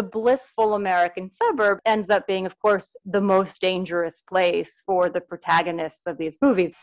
the blissful American suburb ends up being, of course, the most dangerous place for the protagonists of these movies.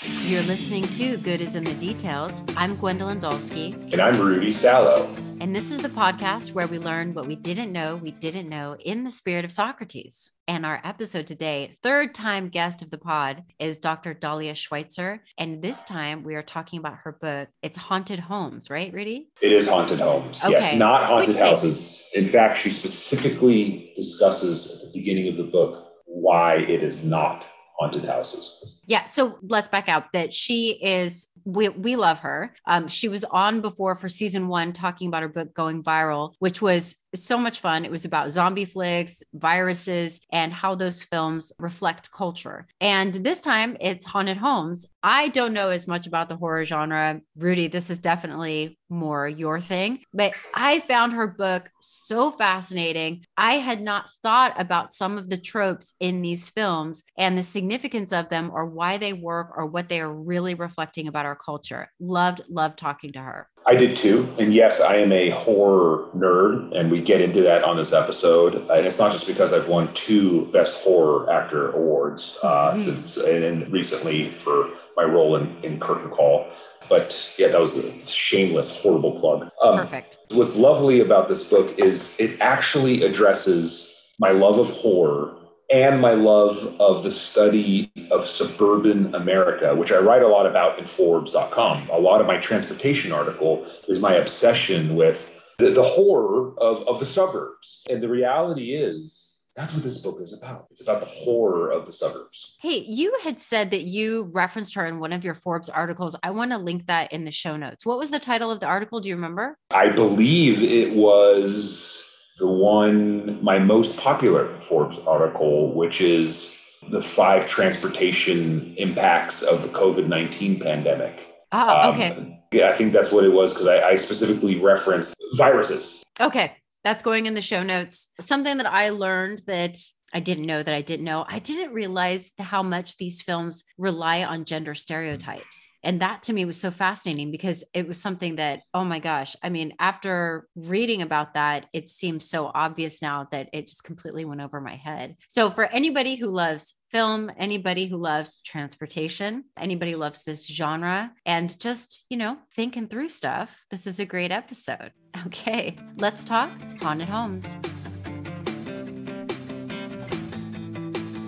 You're listening to God is in the Details. I'm Gwendolyn Dolske. And I'm Rudy Salo. And this is the podcast where we learn what we didn't know we didn't know in the spirit of Socrates. And our episode today, third time guest of the pod, is Dr. Dahlia Schweitzer. And this time we are talking about her book. It's Haunted Homes, right, Rudy? It is Haunted Homes. Okay. Yes, not haunted Quick take. houses. In fact, she specifically discusses at the beginning of the book why it is not haunted houses. Yeah, so let's back out that she is we we love her. Um, she was on before for season one talking about her book going viral, which was so much fun. It was about zombie flicks, viruses, and how those films reflect culture. And this time it's haunted homes. I don't know as much about the horror genre. Rudy, this is definitely more your thing, but I found her book so fascinating. I had not thought about some of the tropes in these films and the significance of them or why they work or what they are really reflecting about our culture. Loved, loved talking to her. I did too. And yes, I am a horror nerd, and we get into that on this episode. And it's not just because I've won two Best Horror Actor awards uh, Mhm. since and, and recently for my role in, in Curtain Call. But yeah, that was a shameless, horrible plug. Um, Perfect. What's lovely about this book is it actually addresses my love of horror and my love of the study of suburban America, which I write a lot about in Forbes.com. A lot of my transportation article is my obsession with the, the horror of, of the suburbs. And the reality is, that's what this book is about. It's about the horror of the suburbs. Hey, you had said that you referenced her in one of your Forbes articles. I want to link that in the show notes. What was the title of the article? Do you remember? I believe it was the one, my most popular Forbes article, which is the five transportation impacts of the COVID 19 pandemic. Oh, Um, okay. Yeah, I think that's what it was because I, I specifically referenced viruses. Okay. That's going in the show notes. Something that I learned that I didn't know that I didn't know. I didn't realize how much these films rely on gender stereotypes. And that to me was so fascinating because it was something that, oh my gosh, I mean, after reading about that, it seems so obvious now that it just completely went over my head. So, for anybody who loves film, anybody who loves transportation, anybody who loves this genre, and just, you know, thinking through stuff, this is a great episode. Okay, let's talk haunted homes.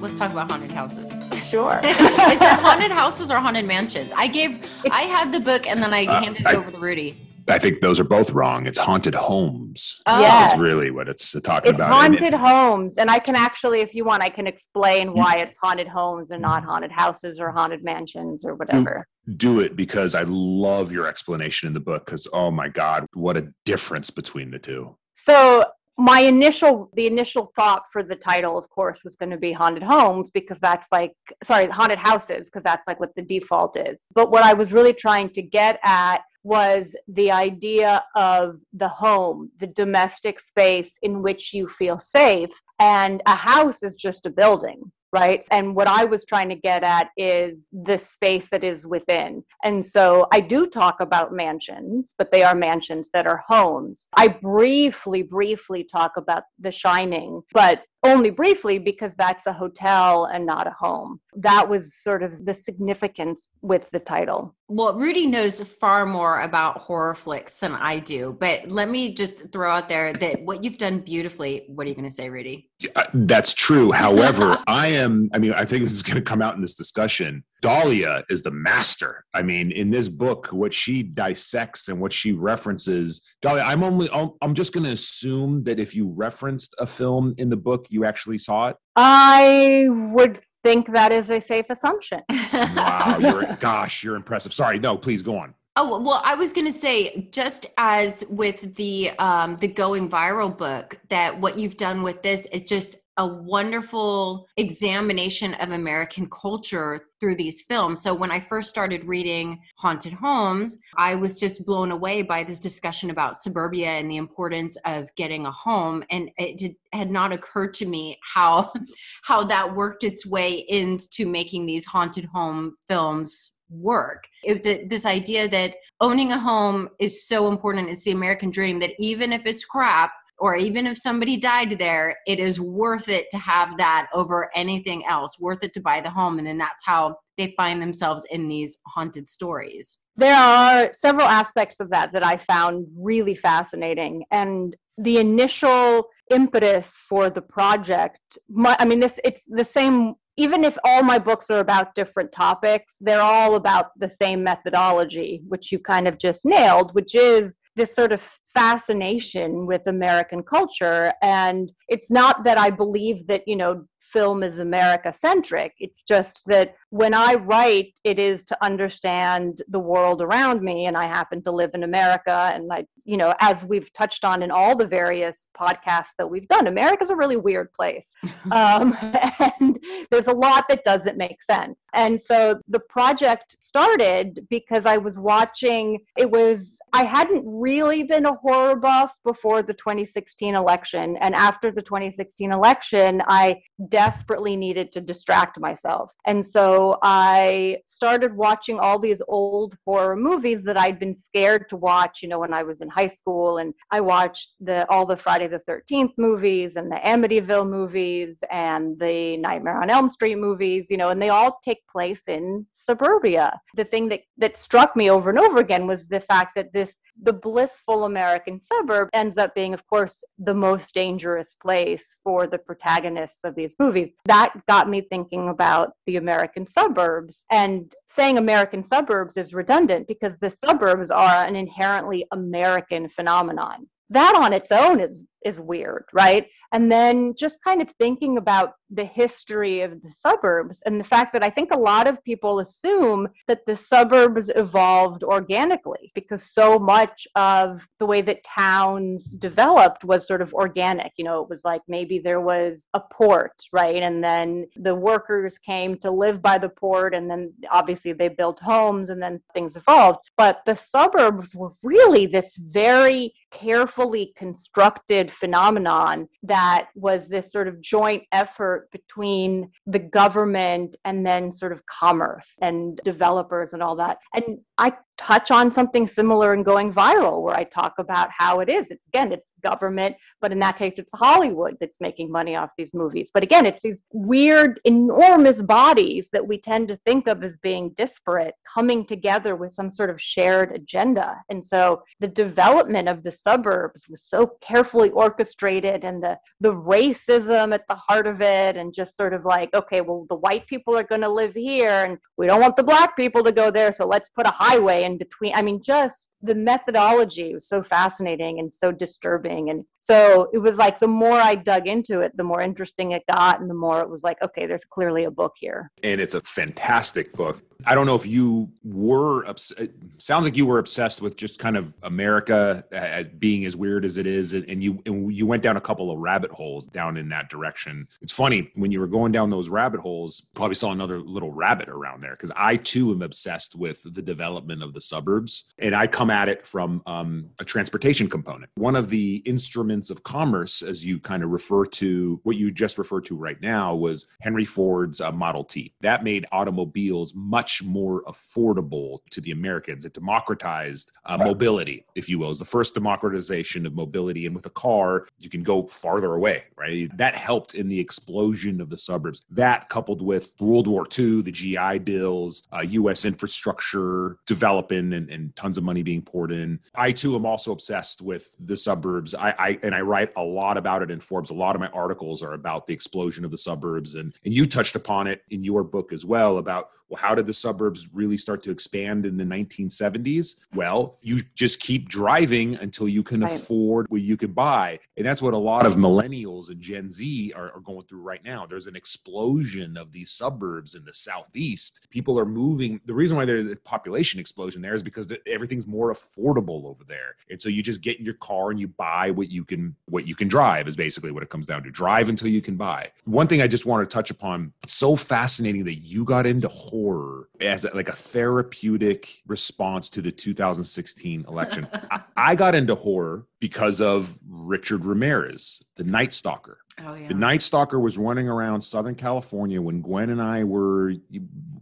Let's talk about haunted houses. Sure. Is it haunted houses or haunted mansions? I gave, I had the book and then I Uh, handed it over to Rudy. I think those are both wrong. It's haunted homes. Oh, Yeah. Is really what it's talking it's about. haunted homes. And I can actually, if you want, I can explain why it's haunted homes and not haunted houses or haunted mansions or whatever. Do it because I love your explanation in the book. Because oh my god, what a difference between the two. So my initial the initial thought for the title of course was going to be haunted homes because that's like sorry haunted houses because that's like what the default is. But what i was really trying to get at was the idea of the home the domestic space in which you feel safe and a house is just a building right? And what i was trying to get at is the space that is within. And so i do talk about mansions but they are mansions that are homes. I briefly briefly talk about the shining but only briefly because that's a hotel and not a home. That was sort of the significance with the title Well, Rudy knows far more about horror flicks than I do, but let me just throw out there that what you've done beautifully. What are you going to say, Rudy? Uh, That's true. However, I am, I mean, I think this is going to come out in this discussion. Dahlia is the master. I mean, in this book, what she dissects and what she references, Dahlia, I'm only, I'm I'm just going to assume that if you referenced a film in the book, you actually saw it. i would think that is a safe assumption Wow. You're, gosh, you're impressive. Sorry. No, please go on. Oh well, I was going to say just as with the um, the going viral book, that what you've done with this is just a wonderful examination of American culture through these films. So when I first started reading Haunted Homes, I was just blown away by this discussion about suburbia and the importance of getting a home, and it did, had not occurred to me how how that worked its way into making these haunted home films work. It was a, this idea that owning a home is so important. It's the American dream that even if it's crap, or even if somebody died there, it is worth it to have that over anything else, worth it to buy the home. And then that's how they find themselves in these haunted stories. There are several aspects of that that I found really fascinating. And the initial impetus for the project, my, I mean, this it's the same even if all my books are about different topics, they're all about the same methodology, which you kind of just nailed, which is this sort of fascination with American culture. And it's not that I believe that, you know, film is America centric. It's just that when I write, it is to understand the world around me. And I happen to live in America. And I, you know, as we've touched on in all the various podcasts that we've done, America's a really weird place. um, and there's a lot that doesn't make sense. And so the project started because I was watching, it was I hadn't really been a horror buff before the 2016 election. And after the 2016 election, I desperately needed to distract myself. And so I started watching all these old horror movies that I'd been scared to watch, you know, when I was in high school. And I watched the all the Friday the 13th movies and the Amityville movies and the Nightmare on Elm Street movies, you know, and they all take place in suburbia. The thing that, that struck me over and over again was the fact that this the blissful American suburb ends up being, of course, the most dangerous place for the protagonists of these movies. That got me thinking about the American suburbs. And saying American suburbs is redundant because the suburbs are an inherently American phenomenon. That on its own is is weird, right? And then just kind of thinking about the history of the suburbs and the fact that I think a lot of people assume that the suburbs evolved organically because so much of the way that towns developed was sort of organic. You know, it was like maybe there was a port, right? And then the workers came to live by the port, and then obviously they built homes, and then things evolved. But the suburbs were really this very carefully constructed phenomenon that was this sort of joint effort between the government and then sort of commerce and developers and all that. And I touch on something similar in going viral where i talk about how it is it's again it's government but in that case it's hollywood that's making money off these movies but again it's these weird enormous bodies that we tend to think of as being disparate coming together with some sort of shared agenda and so the development of the suburbs was so carefully orchestrated and the the racism at the heart of it and just sort of like okay well the white people are going to live here and we don't want the black people to go there so let's put a highway in between. I mean, just the methodology was so fascinating and so disturbing. And so it was like the more I dug into it, the more interesting it got, and the more it was like, okay, there's clearly a book here. And it's a fantastic book. I don't know if you were, obs- sounds like you were obsessed with just kind of America uh, being as weird as it is. And, and you, and you went down a couple of rabbit holes down in that direction. It's funny when you were going down those rabbit holes, probably saw another little rabbit around there because I too am obsessed with the development of the suburbs. And I come at it from um, a transportation component. One of the instruments of commerce, as you kind of refer to what you just referred to right now, was Henry Ford's uh, Model T. That made automobiles much more affordable to the Americans. It democratized uh, mobility, if you will. It was the first democratization of mobility. And with a car, you can go farther away, right? That helped in the explosion of the suburbs. That coupled with World War II, the GI bills, uh, U.S. infrastructure developing, and, and tons of money being poured in. I too am also obsessed with the suburbs. I, I and I write a lot about it in Forbes. A lot of my articles are about the explosion of the suburbs, and and you touched upon it in your book as well about well, how did the suburbs really start to expand in the 1970s? Well, you just keep driving until you can right. afford what you can buy, and that's what a lot of millennials and Gen Z are, are going through right now. There's an explosion of these suburbs in the southeast. People are moving. The reason why there's a population explosion there is because everything's more affordable over there. And so you just get in your car and you buy what you can what you can drive is basically what it comes down to. Drive until you can buy. One thing I just want to touch upon, so fascinating that you got into horror as like a therapeutic response to the 2016 election. I, I got into horror because of Richard Ramirez, the Night Stalker. Oh, yeah. The Night Stalker was running around Southern California when Gwen and I were. were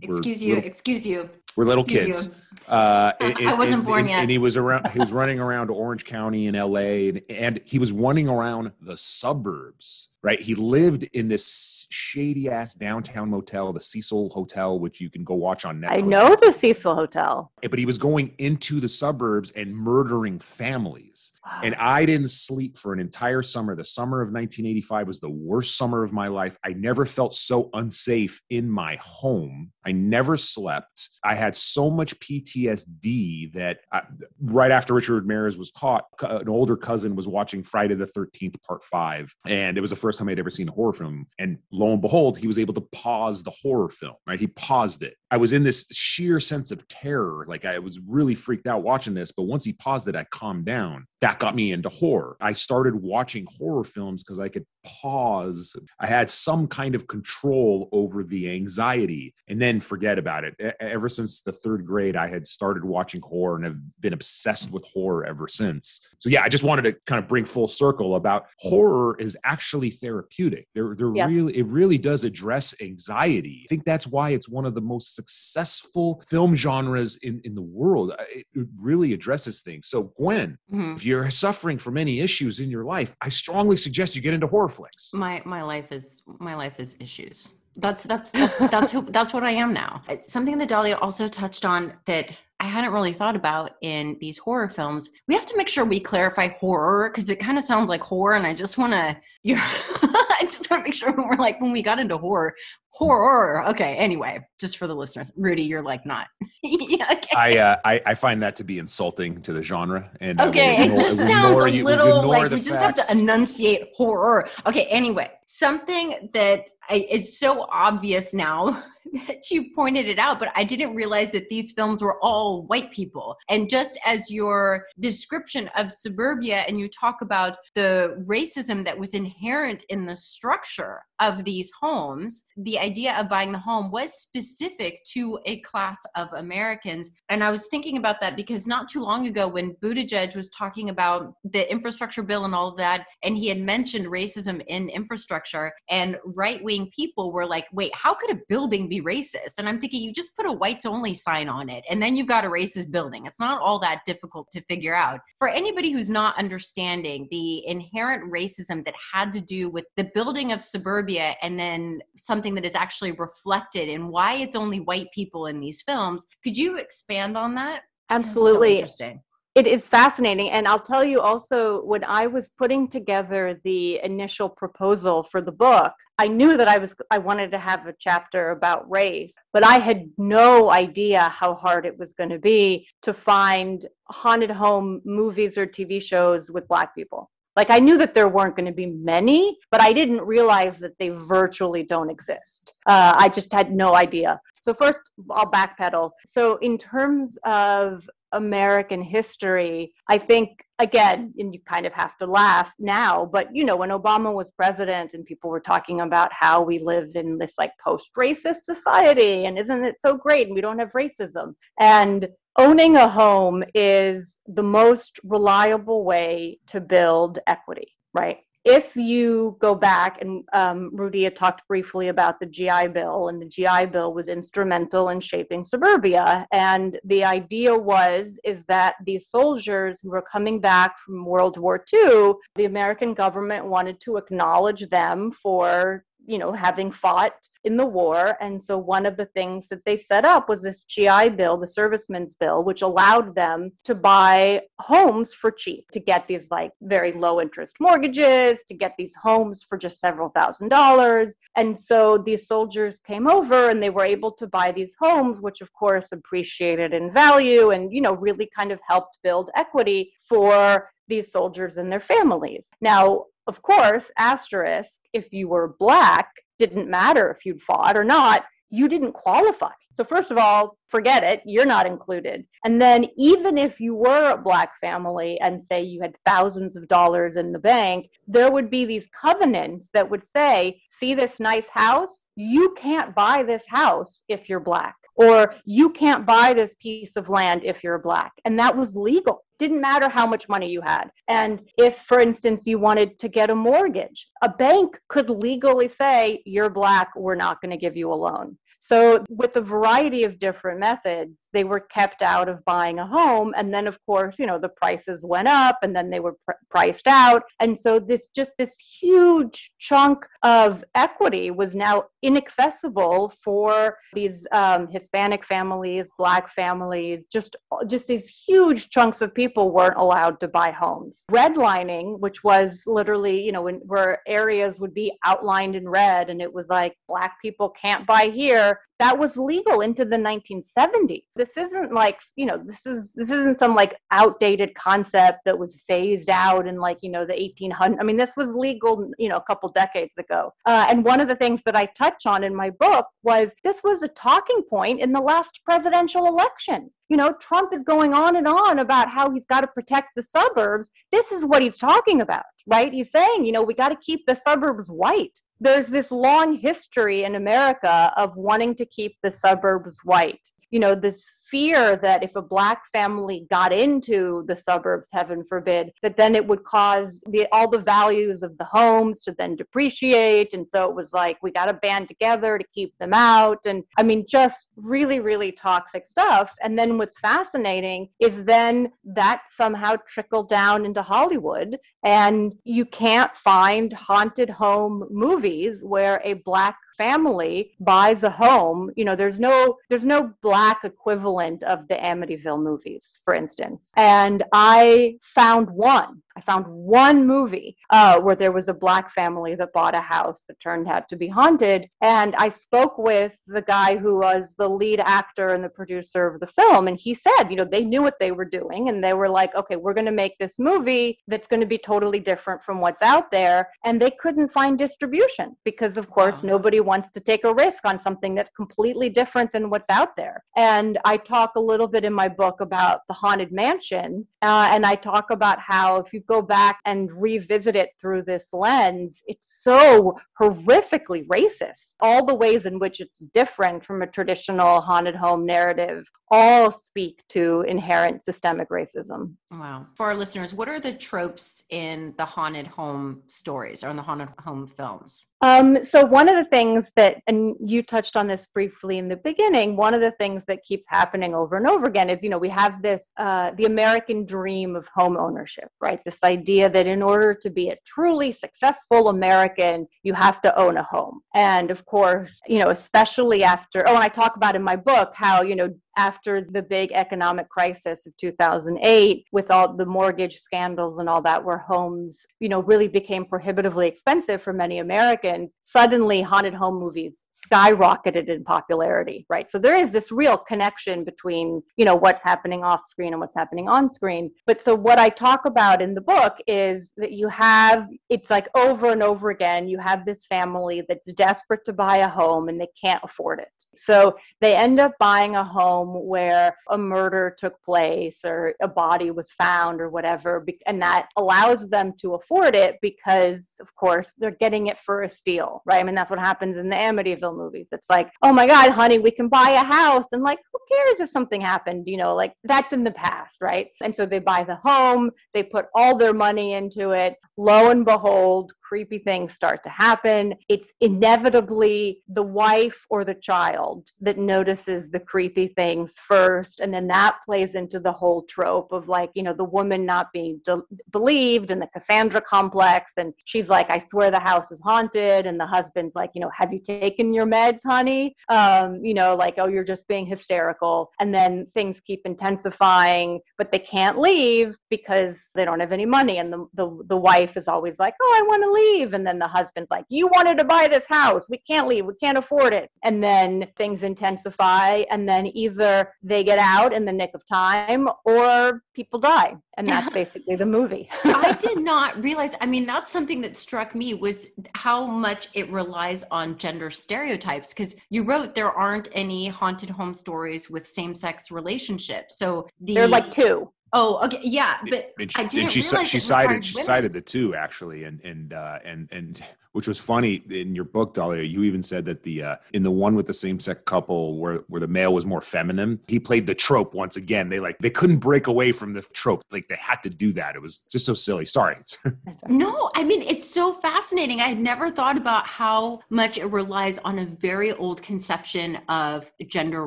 excuse you. Little, excuse you. We're little excuse kids. Uh, I wasn't born and, yet. And he was around. He was running around Orange County in L.A. and, and he was running around the suburbs. Right, he lived in this shady ass downtown motel, the Cecil Hotel, which you can go watch on Netflix. I know the Cecil Hotel. Eh, but he was going into the suburbs and murdering families. And I didn't sleep for an entire summer. The summer of 1985 was the worst summer of my life. I never felt so unsafe in my home. I never slept. I had so much PTSD that I, right after Richard Ramirez was caught, an older cousin was watching Friday the 13th, part five. And it was the first time I'd ever seen a horror film. And lo and behold, he was able to pause the horror film, right? He paused it. I was in this sheer sense of terror. Like I was really freaked out watching this. But once he paused it, I calmed down. That got me into horror. I started watching horror films because I could pause. I had some kind of control over the anxiety and then forget about it. E- Ever since the third grade, I had started watching horror and have been obsessed with horror ever since. So yeah, I just wanted to kind of bring full circle about horror is actually therapeutic. There, there Yes. really, it really does address anxiety. I think that's why it's one of the most successful film genres in, in the world. It, really addresses things. So Gwen, Mhm. if you're suffering from any issues in your life, I strongly suggest you get into horror flicks. my my life is my life is issues. That's that's that's that's who that's what i am now. It's something that dahlia also touched on that i hadn't really thought about in these horror films. We have to make sure we clarify horror because it kind of sounds like horror and i just want to i just want to make sure when we're like when we got into horror horror. Okay anyway just for the listeners rudy you're like not yeah okay. I, uh, I I find that to be insulting to the genre, and will Okay, it just sounds ignore a you- little ignore like we just have to enunciate horror. Okay, anyway, something that I, is so obvious now that you pointed it out, but I didn't realize that these films were all white people. And just as your description of suburbia, and you talk about the racism that was inherent in the structure of these homes, the idea of buying the home was specific to a class of Americans. And I was thinking about that because not too long ago, when Buttigieg was talking about the infrastructure bill and all of that, and he had mentioned racism in infrastructure, and right wing people were like, wait, how could a building be racist? And I'm thinking, you just put a whites only sign on it, and then you've got a racist building. It's not all that difficult to figure out. For anybody who's not understanding the inherent racism that had to do with the building of suburbia and then something that is actually reflected in why it's only white people in these films, could you expand on that? That's so Absolutely. interesting. It is fascinating. And I'll tell you also, when I was putting together the initial proposal for the book, I knew that I was I wanted to have a chapter about race, but I had no idea how hard it was going to be to find haunted home movies or TV shows with black people. Like I knew that there weren't going to be many, but I didn't realize that they virtually don't exist. Uh, I just had no idea. So first, I'll backpedal. So in terms of American history, I think again, and you kind of have to laugh now, but you know, when Obama was president and people were talking about how we live in this like post racist society and isn't it so great and we don't have racism. And owning a home is the most reliable way to build equity, right? If you go back, and um, Rudy had talked briefly about the GI Bill, and the GI Bill was instrumental in shaping suburbia. And the idea was is that these soldiers who were coming back from World War II, the American government wanted to acknowledge them for you know having fought in the war. And so one of the things that they set up was this GI bill the servicemen's bill which allowed them to buy homes for cheap to get these like very low interest mortgages to get these homes for just several thousand dollars. And so these soldiers came over and they were able to buy these homes which of course appreciated in value and you know really kind of helped build equity for these soldiers and their families. Now of course, asterisk, if you were black, didn't matter if you'd fought or not, you didn't qualify. So, first of all, forget it, you're not included. And then, even if you were a black family and say you had thousands of dollars in the bank, there would be these covenants that would say, see this nice house? You can't buy this house if you're black. Or you can't buy this piece of land if you're black. And that was legal didn't matter how much money you had. And if, for instance, you wanted to get a mortgage, a bank could legally say, You're black, we're not going to give you a loan. So, with a variety of different methods, they were kept out of buying a home. And then, of course, you know, the prices went up and then they were pr- priced out. And so, this just this huge chunk of equity was now inaccessible for these um, Hispanic families, Black families, just, just these huge chunks of people weren't allowed to buy homes. Redlining, which was literally, you know, where areas would be outlined in red and it was like, Black people can't buy here that was legal into the 1970s this isn't like you know this is this isn't some like outdated concept that was phased out in like you know the 1800s i mean this was legal you know a couple decades ago. Uh, and one of the things that i touch on in my book was this was a talking point in the last presidential election. You know trump is going on and on about how he's got to protect the suburbs. This is what he's talking about right? He's saying you know we got to keep the suburbs white there's this long history in America of wanting to keep the suburbs white. You know, this fear that if a black family got into the suburbs heaven forbid that then it would cause the all the values of the homes to then depreciate. And so it was like we got to band together to keep them out. And i mean just really really toxic stuff. And then what's fascinating is then that somehow trickled down into hollywood. And you can't find haunted home movies where a black family buys a home you know there's no there's no black equivalent of the amityville movies for instance and i found one I found one movie uh, where there was a black family that bought a house that turned out to be haunted. And I spoke with the guy who was the lead actor and the producer of the film. And he said, you know, they knew what they were doing. And they were like, okay, we're going to make this movie that's going to be totally different from what's out there. And they couldn't find distribution because, of course, wow. nobody wants to take a risk on something that's completely different than what's out there. And I talk a little bit in my book about the Haunted Mansion. Uh, and I talk about how if you go back and revisit it through this lens, it's so horrifically racist. All the ways in which it's different from a traditional haunted home narrative all speak to inherent systemic racism. Wow. For our listeners, what are the tropes in the haunted home stories or in the haunted home films? Um, so, one of the things that, and you touched on this briefly in the beginning, one of the things that keeps happening over and over again is, you know, we have this, uh, the American dream of home ownership, right? This idea that in order to be a truly successful American, you have to own a home. And of course, you know, especially after, oh, and I talk about in my book how, you know, after the big economic crisis of 2008 with all the mortgage scandals and all that where homes you know really became prohibitively expensive for many americans suddenly haunted home movies skyrocketed in popularity right? So there is this real connection between you know what's happening off screen and what's happening on screen. But so what i talk about in the book is that you have it's like over and over again you have this family that's desperate to buy a home and they can't afford it so they end up buying a home where a murder took place or a body was found or whatever and that allows them to afford it because of course they're getting it for a steal right i mean that's what happens in the amityville movies. It's like, oh my God, honey, we can buy a house. And like, who cares if something happened? You know, like that's in the past, right? And so they buy the home, they put all their money into it. Lo and behold, creepy things start to happen. It's inevitably the wife or the child that notices the creepy things first. And then that plays into the whole trope of like, you know, the woman not being de- believed and the Cassandra complex. And she's like, I swear the house is haunted. And the husband's like, you know, have you taken your meds, honey? Um, you know, like, oh, you're just being hysterical. And then things keep intensifying, but they can't leave because they don't have any money. And the, the, the wife is always like, oh, I want to leave leave. And then the husband's like, You wanted to buy this house. We can't leave. We can't afford it. And then things intensify. And then either they get out in the nick of time or people die. And that's basically the movie. I did not realize. I mean, that's something that struck me was how much it relies on gender stereotypes. Because you wrote there aren't any haunted home stories with same sex relationships. So the, there are like two Oh, okay, yeah, but and I didn't she, realize she it cited she women. cited the two actually, and and uh, and and which was funny in your book, Dahlia. You even said that the uh, in the one with the same sex couple where where the male was more feminine, he played the trope once again. They like they couldn't break away from the trope, like they had to do that. It was just so silly. Sorry. No, I mean, it's so fascinating. I had never thought about how much it relies on a very old conception of gender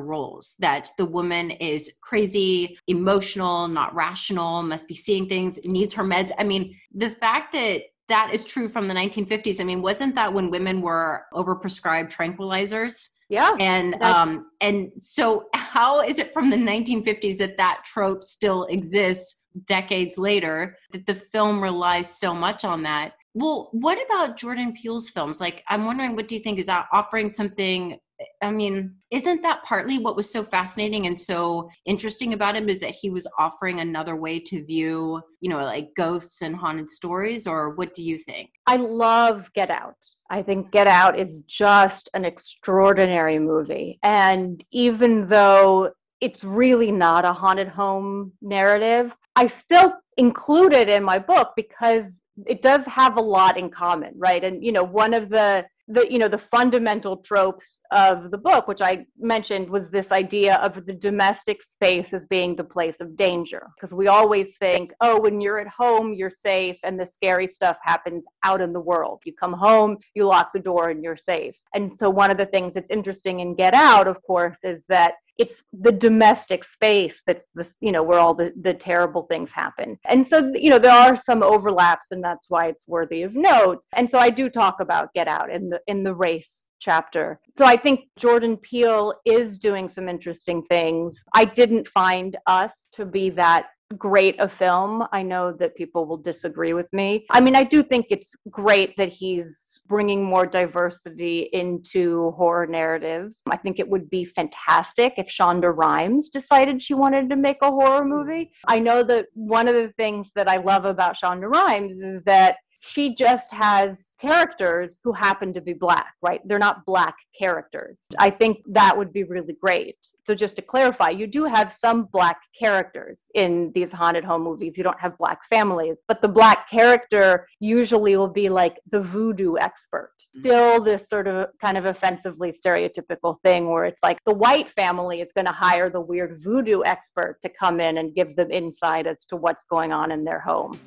roles that the woman is crazy, emotional, not rational, must be seeing things, needs her meds. I mean, the fact that that is true from the 1950s. I mean, wasn't that when women were overprescribed tranquilizers? Yeah. and um and so how is it from the 1950s that that trope still exists decades later that the film relies so much on that well what about jordan peele's films like i'm wondering what do you think is that offering something i mean isn't that partly what was so fascinating and so interesting about him is that he was offering another way to view you know like ghosts and haunted stories or what do you think I love Get Out. I think Get Out is just an extraordinary movie. And even though it's really not a haunted home narrative, I still include it in my book because it does have a lot in common, right? And you know, one of the the you know the fundamental tropes of the book which i mentioned was this idea of the domestic space as being the place of danger. Because we always think oh when you're at home you're safe and the scary stuff happens out in the world. You come home you lock the door and you're safe. And so one of the things that's interesting in get out of course is that it's the domestic space that's this you know where all the, the terrible things happen and so you know there are some overlaps and that's why it's worthy of note and so i do talk about get out in the in the race chapter so i think jordan peele is doing some interesting things i didn't find us to be that great a film. I know that people will disagree with me. I mean, I do think it's great that he's bringing more diversity into horror narratives. I think it would be fantastic if Shonda Rhimes decided she wanted to make a horror movie. I know that one of the things that I love about Shonda Rhimes is that she just has characters who happen to be black, right? They're not black characters. I think that would be really great. So, just to clarify, you do have some black characters in these haunted home movies. You don't have black families, but the black character usually will be like the voodoo expert. Mm-hmm. Still, this sort of kind of offensively stereotypical thing where it's like the white family is going to hire the weird voodoo expert to come in and give them insight as to what's going on in their home.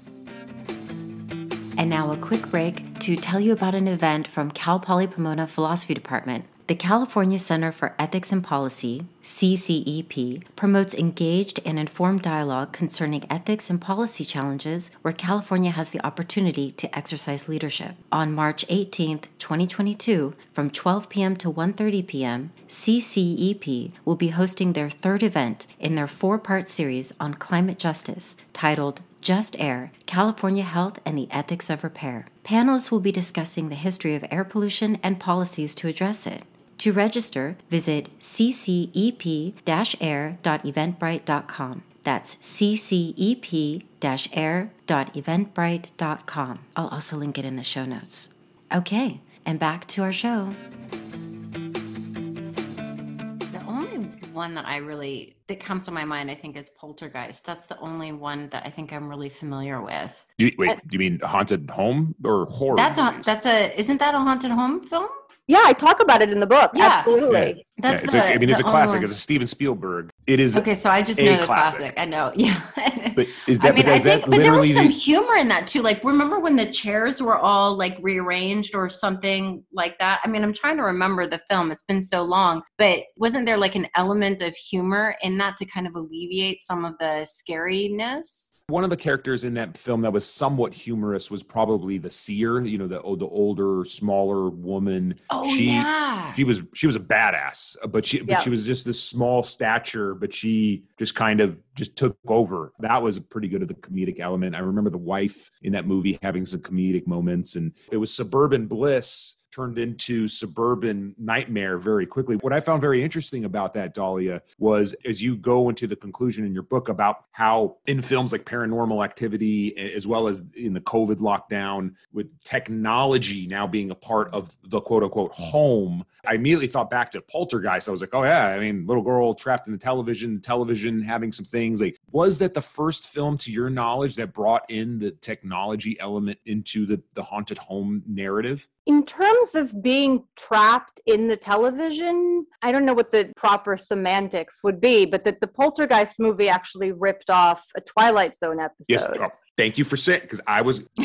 And now a quick break to tell you about an event from Cal Poly Pomona Philosophy Department. The California Center for Ethics and Policy, CCEP, promotes engaged and informed dialogue concerning ethics and policy challenges where California has the opportunity to exercise leadership. On March 18, 2022, from 12 p.m. to 1:30 p.m., CCEP will be hosting their third event in their four-part series on climate justice titled just Air California Health and the Ethics of Repair. Panelists will be discussing the history of air pollution and policies to address it. To register, visit ccep air.eventbrite.com. That's ccep air.eventbrite.com. I'll also link it in the show notes. Okay, and back to our show. One that I really that comes to my mind, I think, is Poltergeist. That's the only one that I think I'm really familiar with. You, wait, do you mean haunted home or horror? That's a that's a isn't that a haunted home film? Yeah, I talk about it in the book. Yeah. Absolutely. That's yeah, it's the, a, I mean, it's a classic. It's a Steven Spielberg. It is. Okay, so I just know the classic. classic. I know, yeah. But is that? I mean, but I is that think, but there was literally? some humor in that too. Like, remember when the chairs were all like rearranged or something like that? I mean, I'm trying to remember the film. It's been so long, but wasn't there like an element of humor in that to kind of alleviate some of the scariness? one of the characters in that film that was somewhat humorous was probably the seer. You know, the oh, the older, smaller woman. Oh she, yeah, She was she was a badass, but she but Yeah. she was just this small stature, but she just kind of just took over. That was a pretty good of the comedic element. I remember the wife in that movie having some comedic moments, and it was suburban bliss turned into suburban nightmare very quickly. What I found very interesting about that, Dahlia, was as you go into the conclusion in your book about how in films like paranormal activity, as well as in the COVID lockdown, with technology now being a part of the quote unquote home, I immediately thought back to Poltergeist. I was like, oh, yeah, I mean, little girl trapped in the television, television having some things. Like, was that the first film, to your knowledge, that brought in the technology element into the, the haunted home narrative? In terms of being trapped in the television, I don't know what the proper semantics would be, but that the Poltergeist movie actually ripped off a Twilight Zone episode. Yes. Oh, thank you for saying because I was.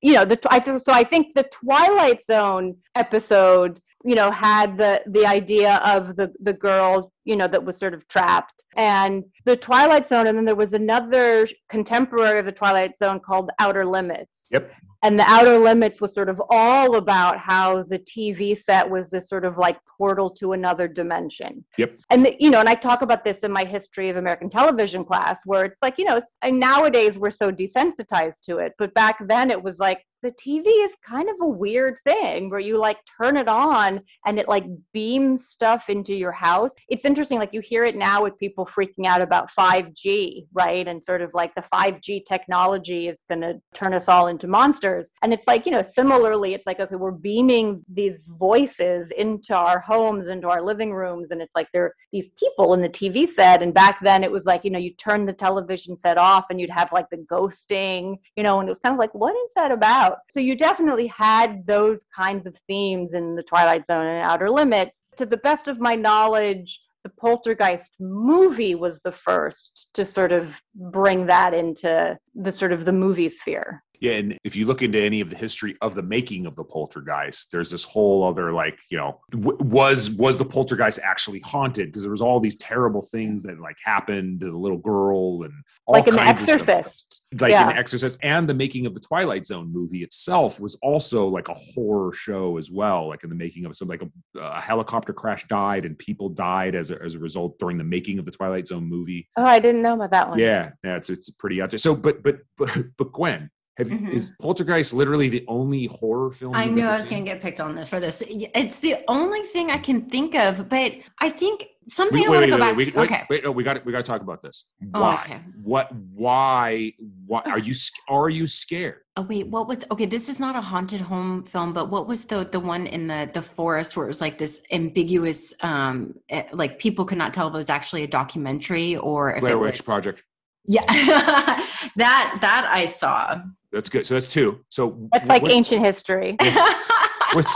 you know, the I so I think the Twilight Zone episode, you know, had the the idea of the the girl, you know, that was sort of trapped, and the Twilight Zone, and then there was another contemporary of the Twilight Zone called Outer Limits. Yep. And the outer limits was sort of all about how the tv set was this sort of like portal to another dimension. Yep. And the, you know and i talk about this in my history of american television class where it's like you know nowadays we're so desensitized to it but back then it was like the TV is kind of a weird thing where you like turn it on and it like beams stuff into your house. It's interesting, like you hear it now with people freaking out about 5G, right? And sort of like the 5G technology is going to turn us all into monsters. And it's like, you know, similarly, it's like, okay, we're beaming these voices into our homes, into our living rooms. And it's like there are these people in the TV set. And back then it was like, you know, you turn the television set off and you'd have like the ghosting, you know, and it was kind of like, what is that about? Out. So you definitely had those kinds of themes in the Twilight Zone and Outer Limits. To the best of my knowledge, the Poltergeist movie was the first to sort of bring that into the sort of the movie sphere. Yeah, and if you look into any of the history of the making of the poltergeist, there's this whole other like, you know, w- was was the poltergeist actually haunted? Because there was all these terrible things that like happened to the little girl and all like an exorcist. Like yeah. an exorcist, and the making of the Twilight Zone movie itself was also like a horror show as well. Like in the making of some like a, a helicopter crash died and people died as a, as a result during the making of the Twilight Zone movie. Oh, I didn't know about that one. Yeah, yeah, it's it's pretty out there. So, but but but but Gwen, have, mm-hmm. Is Poltergeist literally the only horror film? I knew I was going to get picked on this for this. It's the only thing I can think of, but I think something wait, I want to go wait, back wait, to. okay, wait, no, we got we got to talk about this. Oh, why? Oh, okay. What? Why? Why are you are you scared? Oh wait, what was? Okay, this is not a haunted home film, but what was the the one in the the forest where it was like this ambiguous, um, eh, like people could not tell if it was actually a documentary or if Blair it Witch was, Project. Yeah, that that I saw. That's good. So that's two. So that's like what, ancient history. what's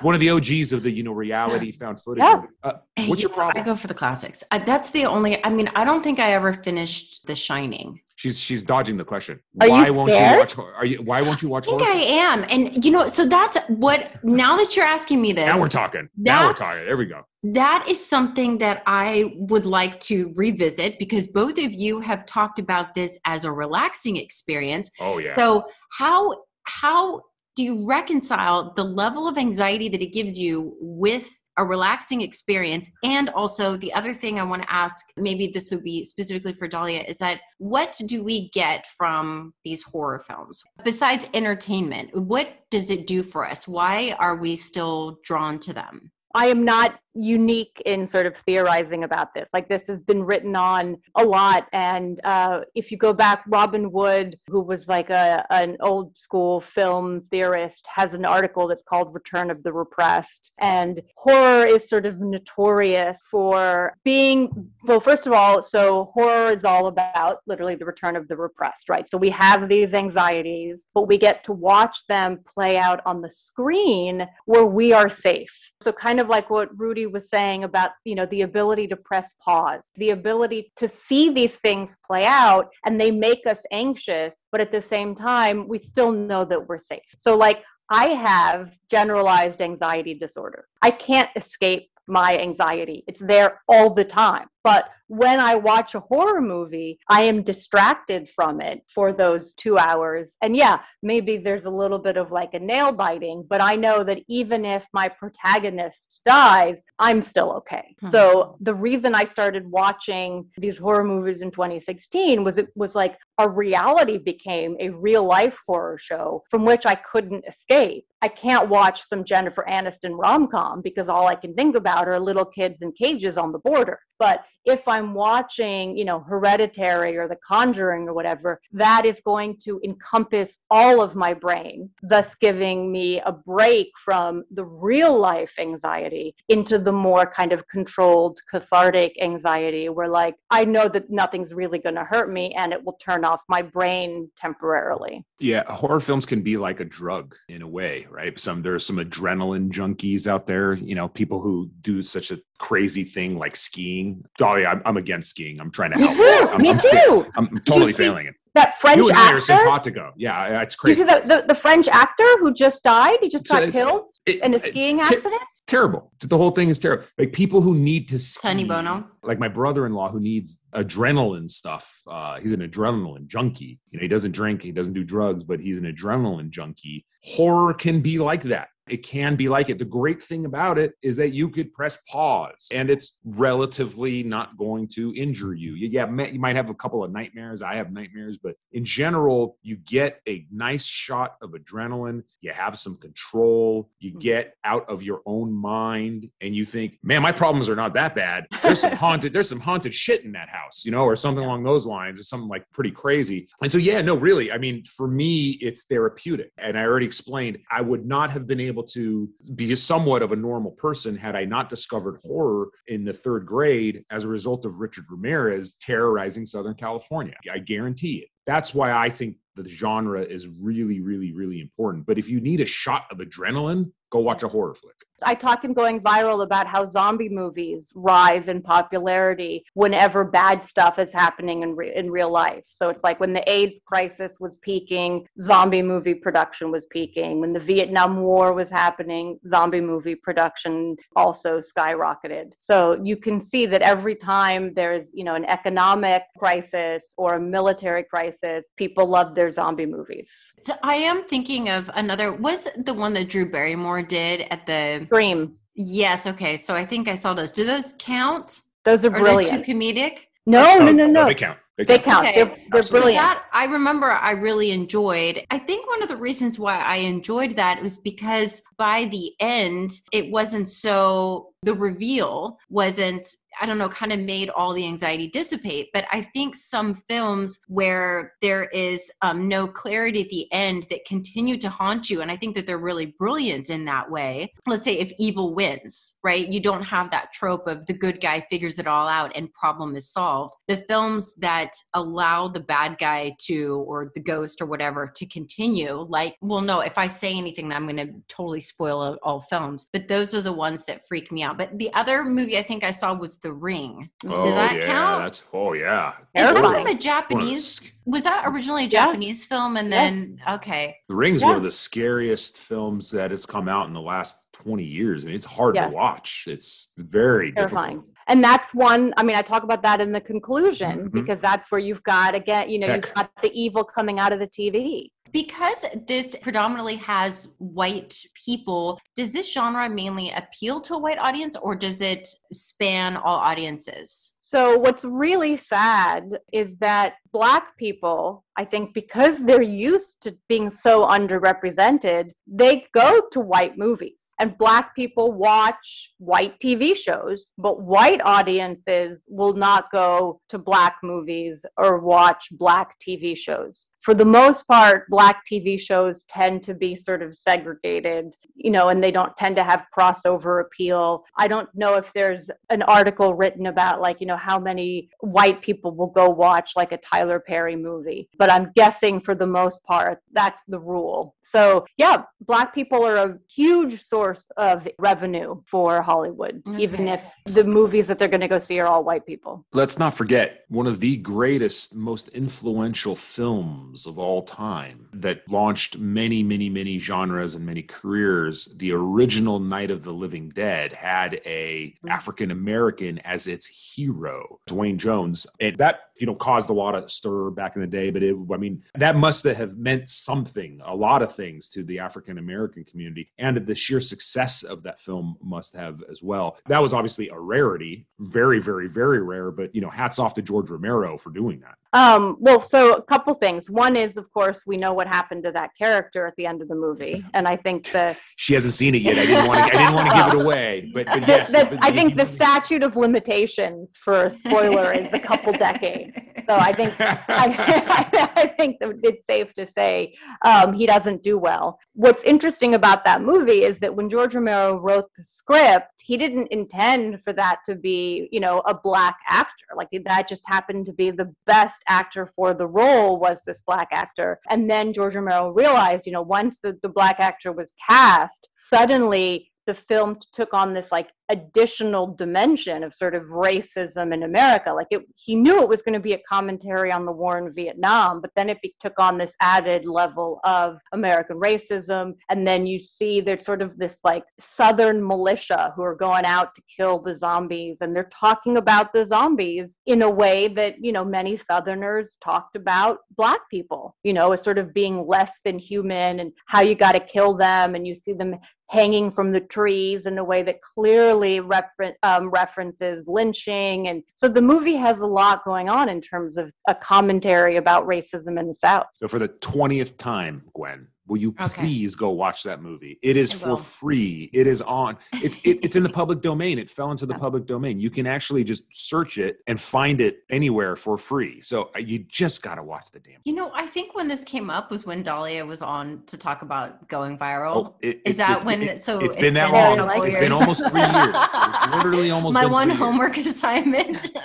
one of the OGs of the you know reality found footage? Yeah. Uh, what's your problem? I go for the classics. Uh, that's the only. I mean, I don't think I ever finished The Shining. She's she's dodging the question. Are why you won't you watch? Are you? Why won't you watch? I think I am, and you know, so that's what. Now that you're asking me this, now we're talking. Now we're talking. There we go. That is something that I would like to revisit because both of you have talked about this as a relaxing experience. Oh yeah. So how how do you reconcile the level of anxiety that it gives you with a relaxing experience? And also the other thing i want to ask maybe this would be specifically for dahlia is that what do we get from these horror films? Besides entertainment what does it do for us? Why are we still drawn to them? I am not unique in sort of theorizing about this. Like this has been written on a lot, and uh, if you go back, Robin Wood, who was like a an old school film theorist, has an article that's called "Return of the Repressed." And horror is sort of notorious for being well. First of all, so horror is all about literally the return of the repressed, right? So we have these anxieties, but we get to watch them play out on the screen where we are safe. So kind of like what Rudy was saying about, you know, the ability to press pause, the ability to see these things play out and they make us anxious, but at the same time, we still know that we're safe. So like I have generalized anxiety disorder. I can't escape my anxiety. It's there all the time. But when I watch a horror movie, I am distracted from it for those two hours. And yeah, maybe there's a little bit of like a nail biting, but I know that even if my protagonist dies, I'm still okay. Hmm. So the reason I started watching these horror movies in 2016 was it was like a reality became a real life horror show from which I couldn't escape. I can't watch some Jennifer Aniston rom com because all I can think about are little kids in cages on the border. But if I'm watching, you know, Hereditary or The Conjuring or whatever, that is going to encompass all of my brain, thus giving me a break from the real life anxiety into the more kind of controlled, cathartic anxiety where, like, I know that nothing's really going to hurt me and it will turn off my brain temporarily. Yeah, horror films can be like a drug in a way, right? Some there's some adrenaline junkies out there, you know, people who do such a crazy thing like skiing. Dolly, I'm, I'm against skiing. I'm trying to Me help. too. I'm, Me I'm, too. I'm totally failing it. That French You and I are actor. simpatico. Yeah, it's You crazy. see the, the, the French actor who just died? He just So got killed It- in a skiing ter- accident? terrible. The whole thing is terrible. Like people who need to ski, Sonny Bono. Like my brother-in-law who needs adrenaline stuff. Uh, he's an adrenaline junkie. You know, he doesn't drink, he doesn't do drugs, but he's an adrenaline junkie. Horror can be like that. It can be like it. The great thing about it is that you could press pause and it's relatively not going to injure you. You- Yeah, you might have a couple of nightmares. I have nightmares, but in general, you get a nice shot of adrenaline. You have some control. You hmm. get out of your own mind and you think, man, my problems are not that bad. There's some haunted, there's some haunted shit in that house, you know, or something along those lines, or something like pretty crazy. And so, yeah, no, really, I mean, for me, it's therapeutic. And I already explained, I would not have been able to be somewhat of a normal person had I not discovered horror in the third grade as a result of Richard Ramirez terrorizing Southern California. I guarantee it. That's why I think the genre is really, really, really important. But if you need a shot of adrenaline, go watch a horror flick. I talk in Going Viral about how zombie movies rise in popularity whenever bad stuff is happening in, re- in real life. So it's like when the AIDS crisis was peaking, zombie movie production was peaking. When the Vietnam War was happening, zombie movie production also skyrocketed. So you can see that every time there's, you know, an economic crisis or a military crisis, people love their zombie movies. So I am thinking of another. Was the one that Drew Barrymore did at the? Scream. Yes. Okay. So I think I saw those. Do those count? Those are Are they brilliant. too comedic? no, no, Oh, no, no. They count. They They count. count. Okay. They're, they're brilliant. That I remember I really enjoyed. I think one of the reasons why I enjoyed that was because by the end, it wasn't so, the reveal wasn't, I don't know, kind of made all the anxiety dissipate. But I think some films where there is um, no clarity at the end that continue to haunt you, and I think that they're really brilliant in that way. Let's say if evil wins, right? You don't have that trope of the good guy figures it all out and problem is solved. The films that allow the bad guy to, or the ghost or whatever, to continue, like, well, no, if I say anything, I'm going to totally spoil all- films. But those are the ones that freak me out. But the other movie I think I saw was The Ring. Oh, Does that yeah. count? That's, oh, yeah. Is that from a Japanese? Was that originally a Yeah. Japanese film? And then, okay. The Ring is Yeah. one of the scariest films that has come out in the last 20 years. I mean, it's hard Yeah. to watch. It's very terrifying. difficult. And that's one, I mean, I talk about that in the conclusion Mhm. because that's where you've got, again, you know, Heck. you've got the evil coming out of the TV. Because this predominantly has white people, does this genre mainly appeal to a white audience or does it span all audiences? So, what's really sad is that Black people, I think, because they're used to being so underrepresented, they go to white movies. And Black people watch white TV shows, but white audiences will not go to Black movies or watch Black TV shows. For the most part, Black TV shows tend to be sort of segregated, you know, and they don't tend to have crossover appeal. I don't know if there's an article written about, like, you know, how many white people will go watch like a Tyler Tyler Perry movie. But I'm guessing for the most part, that's the rule. So, yeah, Black people are a huge source of revenue for Hollywood, okay. even if the movies that they're going to go see are all white people. Let's not forget one of the greatest, most influential films of all time that launched many, many, many genres and many careers. The original Night of the Living Dead had a mm-hmm. African American as its hero, Duane Jones. And that you know caused a lot of stir back in the day but it i mean that must have meant something a lot of things to the african american community and the sheer success of that film must have as well. That was obviously a rarity very very very rare but you know hats off to george romero for doing that um, well, so a couple things. One is, of course, we know what happened to that character at the end of the movie, and I think the she hasn't seen it yet. I didn't want to. I didn't want to give it away, but, but yes, the, the, I think the statute of limitations for a spoiler is a couple decades. So I think I, I, think it's safe to say um, he doesn't do well. What's interesting about that movie is that when George Romero wrote the script, he didn't intend for that to be, you know, a black actor. Like that just happened to be the best actor for the role was this black actor. And then George Romero realized, you know, once the, the black actor was cast, suddenly the film took on this like additional dimension of sort of racism in America. Like it, he knew it was going to be a commentary on the war in Vietnam, but then it be, took on this added level of American racism. And then you see there's sort of this like Southern militia who are going out to kill the zombies, and they're talking about the zombies in a way that you know many Southerners talked about Black people. You know, as sort of being less than human and how you got to kill them, and you see them hanging from the trees in a way that clearly refer- um, references lynching. And so the movie has a lot going on in terms of a commentary about racism in the South. So for the 20th time, Gwen, will you please okay. go watch that movie? It is for free. It is on it's it, it's in the public domain. It fell into the public domain. You can actually just search it and find it anywhere for free. So uh, you just got to watch the damn you know i think when this came up was when dahlia was on to talk about going viral. Oh, it, is that when so it's, it's been that long. it's been almost three years. It's literally almost my one homework years. assignment.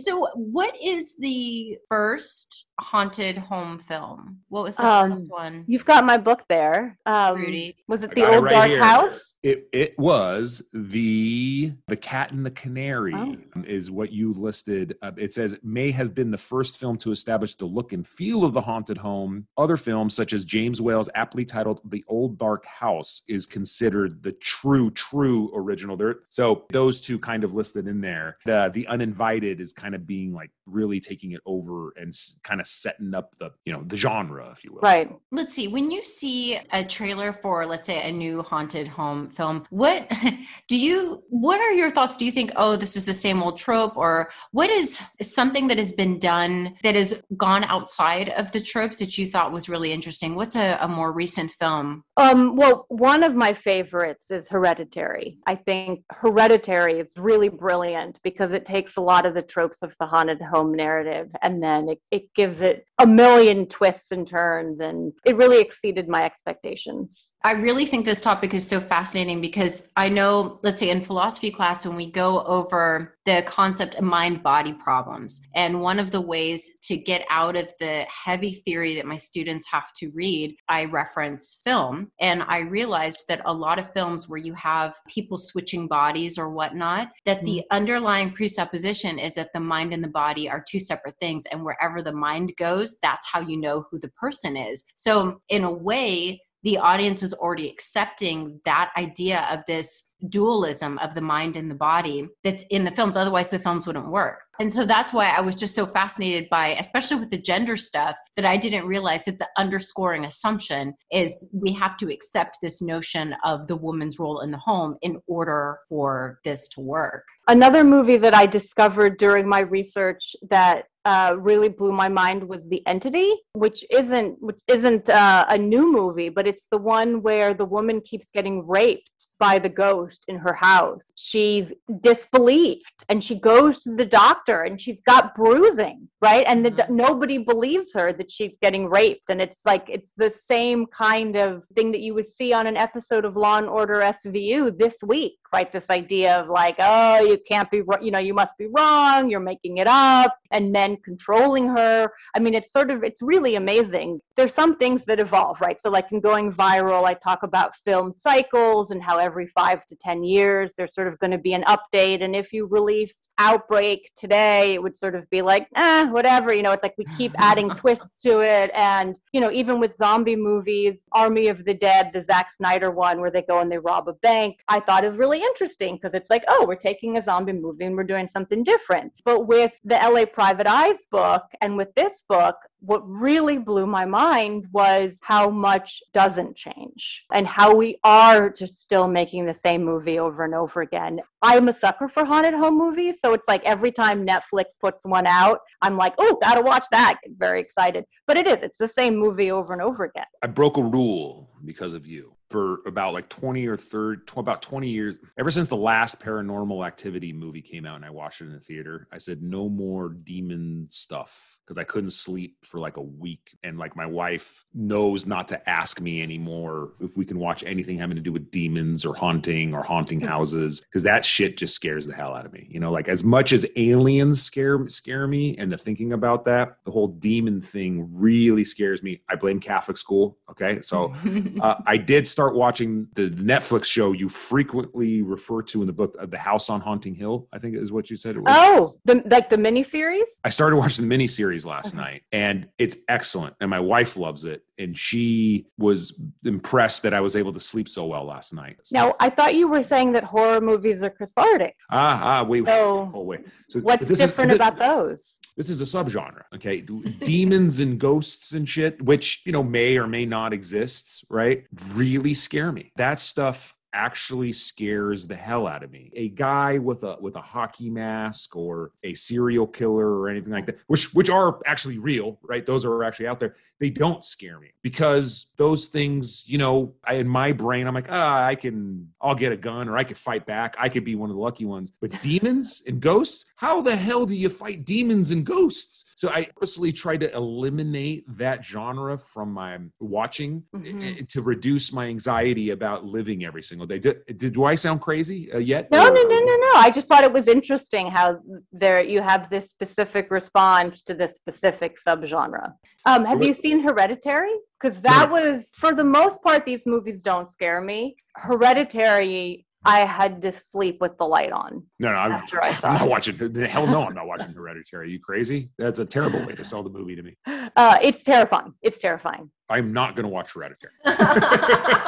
So what is the first haunted home film? What was the um, first one? You've got my book there. Um, Rudy. Was it the old right dark here. house? It it was the the Cat and the Canary oh. is what you listed. Uh, it says may have been the first film to establish the look and feel of the haunted home. Other films such as James Whale's aptly titled The Old Dark House is considered the true true original. There, so those two kind of listed in there. The the Uninvited is kind of being like really taking it over and kind of setting up the you know the genre if you will. Right. Let's see when you see a trailer for let's say a new haunted home film what do you what are your thoughts? Do you think oh this is the same old trope or what is something that has been done that has gone outside of the tropes that you thought was really interesting? What's a, a more recent film? Um well one of my favorites is hereditary. I think hereditary is really brilliant because it takes a lot of the tropes of the haunted home narrative and then it, it gives gives it a million twists and turns and it really exceeded my expectations. I really think this topic is so fascinating because I know, let's say in philosophy class, when we go over the concept of mind body problems, and one of the ways to get out of the heavy theory that my students have to read, I reference film. And I realized that a lot of films where you have people switching bodies or whatnot, that the mm-hmm. underlying presupposition is that the mind and the body are two separate things. And wherever the mind goes, that's how you know who the person is. So, in a way, the audience is already accepting that idea of this dualism of the mind and the body that's in the films otherwise the films wouldn't work and so that's why i was just so fascinated by especially with the gender stuff that i didn't realize that the underscoring assumption is we have to accept this notion of the woman's role in the home in order for this to work another movie that i discovered during my research that uh, really blew my mind was the entity which isn't which isn't uh, a new movie but it's the one where the woman keeps getting raped by the ghost in her house. She's disbelieved and she goes to the doctor and she's got bruising, right? And the, Mhm. nobody believes her that she's getting raped. And it's like, it's the same kind of thing that you would see on an episode of Law and Order SVU this week, right? This idea of like, oh, you can't be, you know, you must be wrong, you're making it up, and men controlling her. I mean, it's sort of, it's really amazing. There's some things that evolve, right? So, like in going viral, I talk about film cycles and how every five to 10 years there's sort of going to be an update. And if you released Outbreak today, it would sort of be like, eh, whatever. You know, it's like we keep adding twists to it. And, you know, even with zombie movies, Army of the Dead, the Zack Snyder one where they go and they rob a bank, I thought is really interesting because it's like, oh, we're taking a zombie movie and we're doing something different. But with the LA Private Eyes book and with this book, what really blew my mind was how much doesn't change and how we are just still making the same movie over and over again. I'm a sucker for haunted home movies, so it's like every time Netflix puts one out, I'm like, oh, gotta watch that. Get very excited. But it is, it's the same movie over and over again. I broke a rule because of you for about like 20 or 30 about 20 years ever since the last paranormal activity movie came out and i watched it in the theater i said no more demon stuff because i couldn't sleep for like a week. And like my wife knows not to ask me anymore if we can watch anything having to do with demons or haunting or haunting houses because that shit just scares the hell out of me you know? Like as much as aliens scare scare me and the thinking about that the whole demon thing really scares me. I blame catholic school okay? So uh, I did start watching the Netflix show you frequently refer to in the book, uh, The House on Haunting Hill. I think is what you said it was. Oh, the, like the miniseries? I started watching the miniseries last Okay. night, and it's excellent. And my wife loves it, and she was impressed that I was able to sleep so well last night. Now, I thought you were saying that horror movies are cathartic. ah, ah, wait, So, oh wait. So What's is- different thi- about those? this is a subgenre okay demons and ghosts and shit which you know may or may not exist right really scare me. That stuff actually scares the hell out of me. A guy with a with a hockey mask or a serial killer or anything like that which which are actually real right? Those are actually out there. They don't scare me because those things you know I, in my brain i'm like ah i can i'll get a gun or i could fight back. I could be one of the lucky ones. But demons and ghosts? How the hell do you fight demons and ghosts so i purposely tried to eliminate that genre from my watching Mhm. eh, to reduce my anxiety about living every single day did, did do i sound crazy uh, yet No, Or- no, no, no, no. I just thought it was interesting how there you have this specific response to this specific subgenre. Um, have you seen Hereditary? Because that was, for the most part, these movies don't scare me. Hereditary, I had to sleep with the light on. no no i'm, I saw I'm not it. watching the hell no i'm not watching hereditary Are you crazy that's a terrible way to sell the movie to me Uh, it's terrifying. It's terrifying. i'm not going to watch hereditary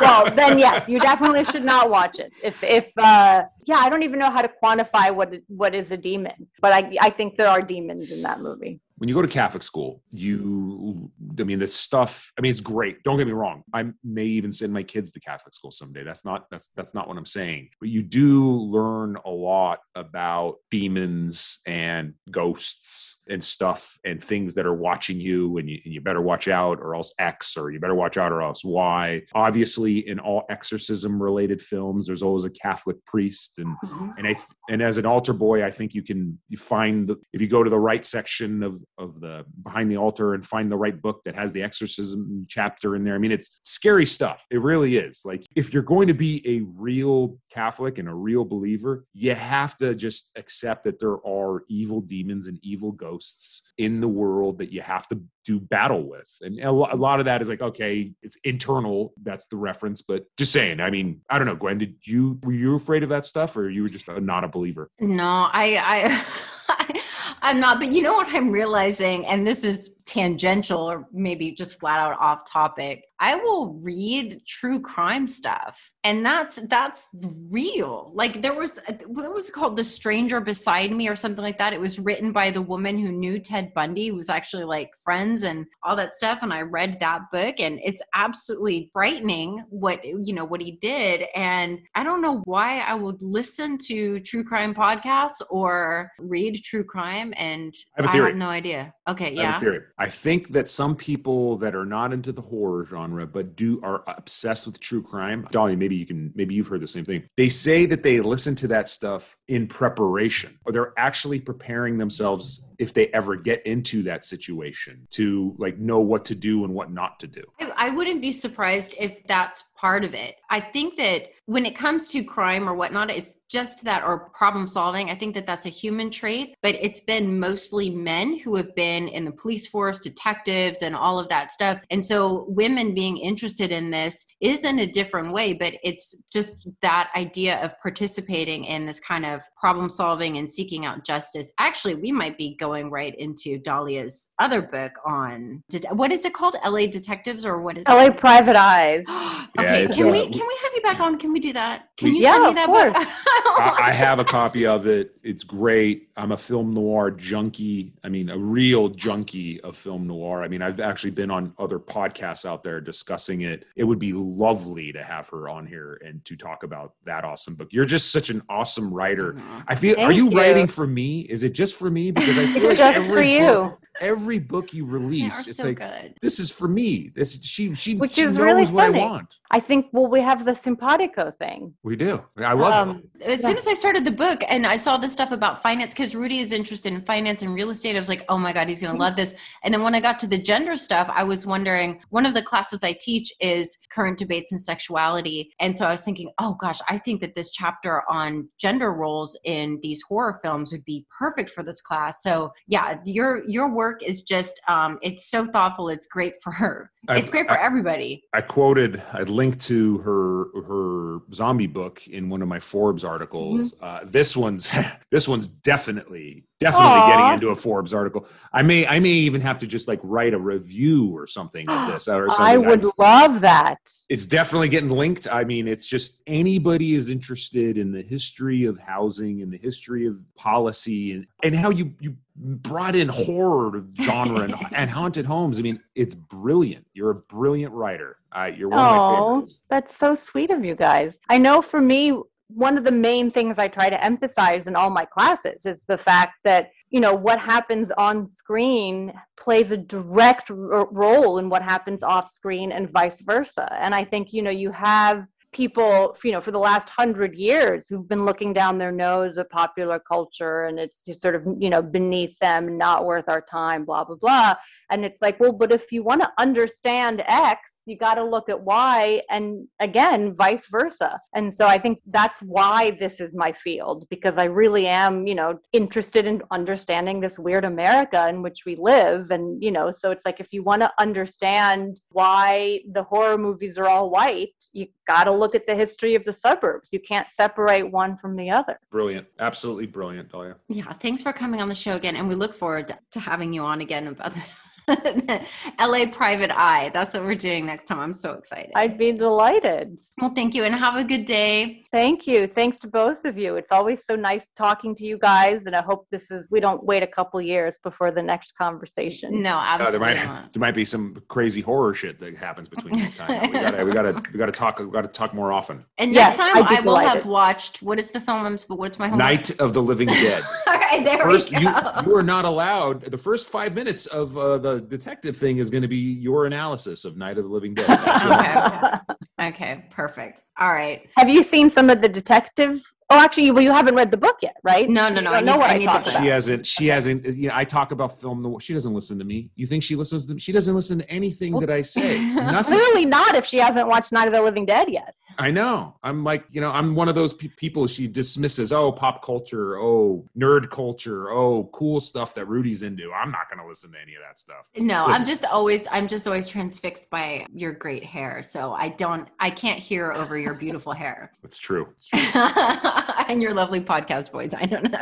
Well, then yes, you definitely should not watch it. If if uh, yeah, I don't even know how to quantify what what is a demon, but I I think there are demons in that movie. When you go to Catholic school, you, I mean, this stuff. I mean, it's great. Don't get me wrong. I may even send my kids to Catholic school someday. That's not that's that's not what I'm saying. But you do learn a lot about demons and ghosts and stuff and things that are watching you, and you, and you better watch out, or else X, or you better watch out, or else Y. Obviously, in all exorcism related films, there's always a Catholic priest, and mm-hmm. and I and as an altar boy, I think you can you find the if you go to the right section of of the behind the altar and find the right book that has the exorcism chapter in there. I mean, it's scary stuff. It really is. Like if you're going to be a real Catholic and a real believer, you have to just accept that there are evil demons and evil ghosts in the world that you have to do battle with. And a lot of that is like, okay, it's internal. That's the reference. But just saying, I mean, I don't know, Gwen, did you, were you afraid of that stuff or you were just not a believer? No, I, I, I'm not. But you know what I'm realizing, and this is tangential or maybe just flat out off topic. I will read true crime stuff, and that's that's real. Like there was, what was it called, "The Stranger Beside Me" or something like that. It was written by the woman who knew Ted Bundy, who was actually like friends and all that stuff. And I read that book, and it's absolutely frightening what you know what he did. And I don't know why I would listen to true crime podcasts or read true crime, and I have I have no idea. Okay, I have a yeah. theory. I think that some people that are not into the horror genre but do are obsessed with true crime. Dahlia, maybe you can maybe you've heard the same thing. They say that they listen to that stuff in preparation, or they're actually preparing themselves if they ever get into that situation to like know what to do and what not to do. I, I wouldn't be surprised if that's part of it. I think that when it comes to crime or whatnot, it's just that or problem solving. I think that that's a human trait, but it's been mostly men who have been in the police force, detectives, and all of that stuff. And so women being interested in this is in a different way, but it's just that idea of participating in this kind of problem solving and seeking out justice. Actually, we might be going right into Dahlia's other book on det- what is it called? LA Detectives or what is LA it? Private Eyes. okay, it's, can uh, we can we have you back on? Can we do that? Can We- you Yeah, send me that book? I, I have a copy of it. It's great. I'm a film noir junkie. I mean, a real junkie of film noir. I mean, I've actually been on other podcasts out there discussing it. It would be lovely to have her on here and to talk about that awesome book. You're just such an awesome writer. Mhm. I feel. are you, you. writing for me? Is it just for me? Because I feel like Just every for you. book, every book you release, it's so like good. this is for me. This she she, Which she is knows really what funny. I want. I think, well, we have the simpatico thing. We do. I love Um, it. As soon as I started the book and I saw this stuff about finance, because Rudy is interested in finance and real estate, I was like, oh my God, he's going to love this. And then when I got to the gender stuff, I was wondering one of the classes I teach is current debates and sexuality. And so I was thinking, oh gosh, I think that this chapter on gender roles in these horror films would be perfect for this class. So yeah, your your work is just um, it's so thoughtful. It's great for her. I've- It's great for I- everybody. I quoted, I linked to her her zombie book in one of my Forbes articles. Mm-hmm. Uh, this one's this one's definitely definitely Aw. getting into a Forbes article. I may I may even have to just like write a review or something of this or something. I would love that. it's definitely getting linked. I mean, it's just anybody is interested in the history of housing and the history of policy and, and how you you brought in horror genre and, and haunted homes. I mean, it's brilliant. You're a brilliant writer. Uh, you're one of my Oh, favorites. that's so sweet of you guys. I know for me, one of the main things I try to emphasize in all my classes is the fact that, you know, what happens on screen plays a direct r- role in what happens off screen and vice versa. And I think, you know, you have people, you know, for the last hundred years who've been looking down their nose at popular culture and it's sort of, you know, beneath them, not worth our time, blah, blah, blah. And it's like, well, but if you want to understand X, you got to look at why and again, vice versa. And so I think that's why this is my field because I really am, you know, interested in understanding this weird America in which we live. And, you know, so it's like if you want to understand why the horror movies are all white, you got to look at the history of the suburbs. You can't separate one from the other. Brilliant. Absolutely brilliant, Dahlia. Yeah, thanks for coming on the show again. And we look forward to, to having you on again about the LA Private Eye. That's what we're doing next time. I'm so excited. I'd be delighted. well, thank you and have a good day. Thank you. Thanks to both of you. It's always so nice talking to you guys. And I hope this is, we don't wait a couple years before the next conversation. No, Uh, there absolutely might not. there might be some crazy horror shit that happens between now and time. We gotta we gotta we gotta talk we gotta talk more often. And Yes, next time I'd be I will have watched what is the film I'm but what's my homework? Night of the Living Dead. All right, there first we you go. you are not allowed the first five minutes of uh, the detective thing is going to be your analysis of night of the living dead That's Okay. okay, perfect. All right. Have you seen some of the detective? Oh, actually, well, you haven't read the book yet, right? No, no, no, don't I know what I I, need the talk about. she hasn't she hasn't you know i talk about film noir. she doesn't listen to me you think she listens to she doesn't listen to anything that i say nothing Clearly not if she hasn't watched Night of the Living Dead yet. I know i'm like you know i'm one of those pe- people she dismisses oh pop culture oh nerd culture oh cool stuff that rudy's into i'm not going to listen to any of that stuff No, Listen. I'm just always I'm just always transfixed by your great hair. So I don't I can't hear over your beautiful hair. it's true, it's true. and your lovely podcast voice. I don't know.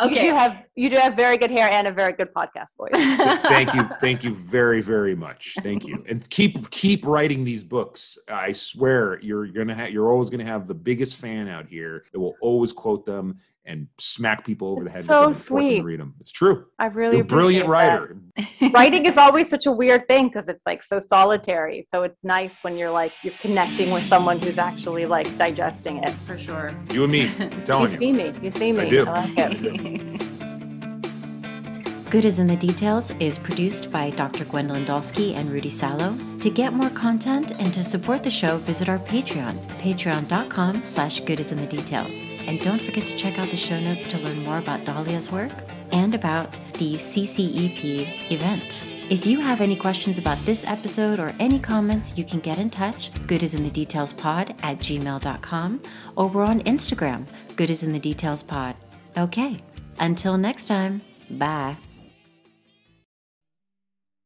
okay. You do have you do have very good hair and a very good podcast voice. thank you thank you very very much thank you and keep keep writing these books i swear you're gonna have you're always gonna have the biggest fan out here that will always quote them and smack people over the head It's with them so and force them to sweet. read them it's true I really you're a brilliant appreciate that. writer Writing is always such a weird thing because it's like so solitary. So it's nice when you're like you're connecting with someone who's actually like digesting it. For sure. you and me i'm You telling you You see me. You see me. I do. like it. God is in the Details is produced by Dr. Gwendolyn Dolske and Rudy Salo. To get more content and to support the show, visit our Patreon, patreon.com slash god is in the details. And don't forget to check out the show notes to learn more about Dahlia's work and about the CCEP event. If you have any questions about this episode or any comments, you can get in touch, godisinthedetailspod at gmail.com, or we're on Instagram, godisinthedetailspod. Okay, until next time, bye.